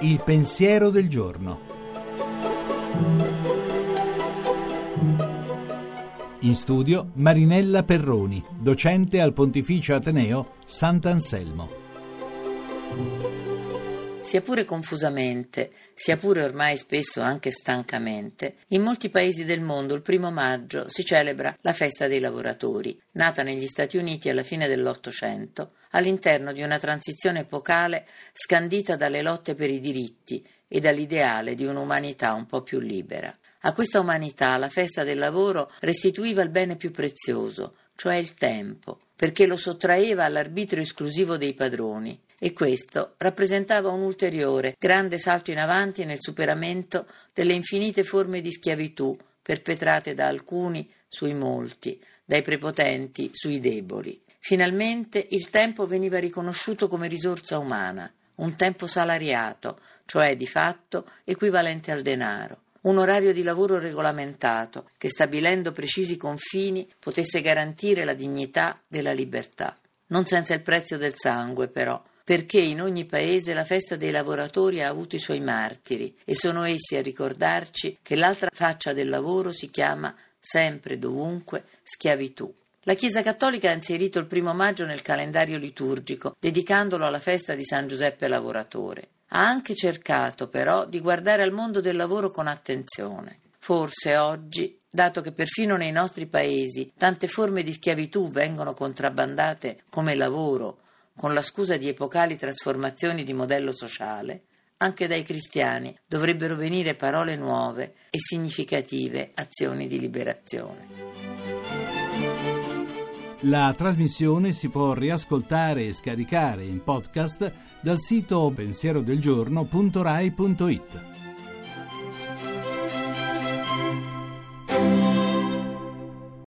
Il pensiero del giorno. In studio Marinella Perroni, docente al Pontificio Ateneo Sant'Anselmo sia pure confusamente, sia pure ormai spesso anche stancamente, in molti paesi del mondo il primo maggio si celebra la festa dei lavoratori, nata negli Stati Uniti alla fine dell'Ottocento, all'interno di una transizione epocale scandita dalle lotte per i diritti e dall'ideale di un'umanità un po' più libera. A questa umanità la festa del lavoro restituiva il bene più prezioso, cioè il tempo, perché lo sottraeva all'arbitrio esclusivo dei padroni e questo rappresentava un ulteriore grande salto in avanti nel superamento delle infinite forme di schiavitù perpetrate da alcuni sui molti, dai prepotenti sui deboli. Finalmente il tempo veniva riconosciuto come risorsa umana, un tempo salariato, cioè di fatto equivalente al denaro un orario di lavoro regolamentato che, stabilendo precisi confini, potesse garantire la dignità della libertà. Non senza il prezzo del sangue, però, perché in ogni paese la festa dei lavoratori ha avuto i suoi martiri e sono essi a ricordarci che l'altra faccia del lavoro si chiama sempre dovunque schiavitù. La Chiesa Cattolica ha inserito il primo maggio nel calendario liturgico, dedicandolo alla festa di San Giuseppe Lavoratore. Ha anche cercato, però, di guardare al mondo del lavoro con attenzione. Forse oggi, dato che perfino nei nostri paesi tante forme di schiavitù vengono contrabbandate come lavoro con la scusa di epocali trasformazioni di modello sociale, anche dai cristiani dovrebbero venire parole nuove e significative azioni di liberazione. La trasmissione si può riascoltare e scaricare in podcast dal sito pensierodelgiorno.rai.it.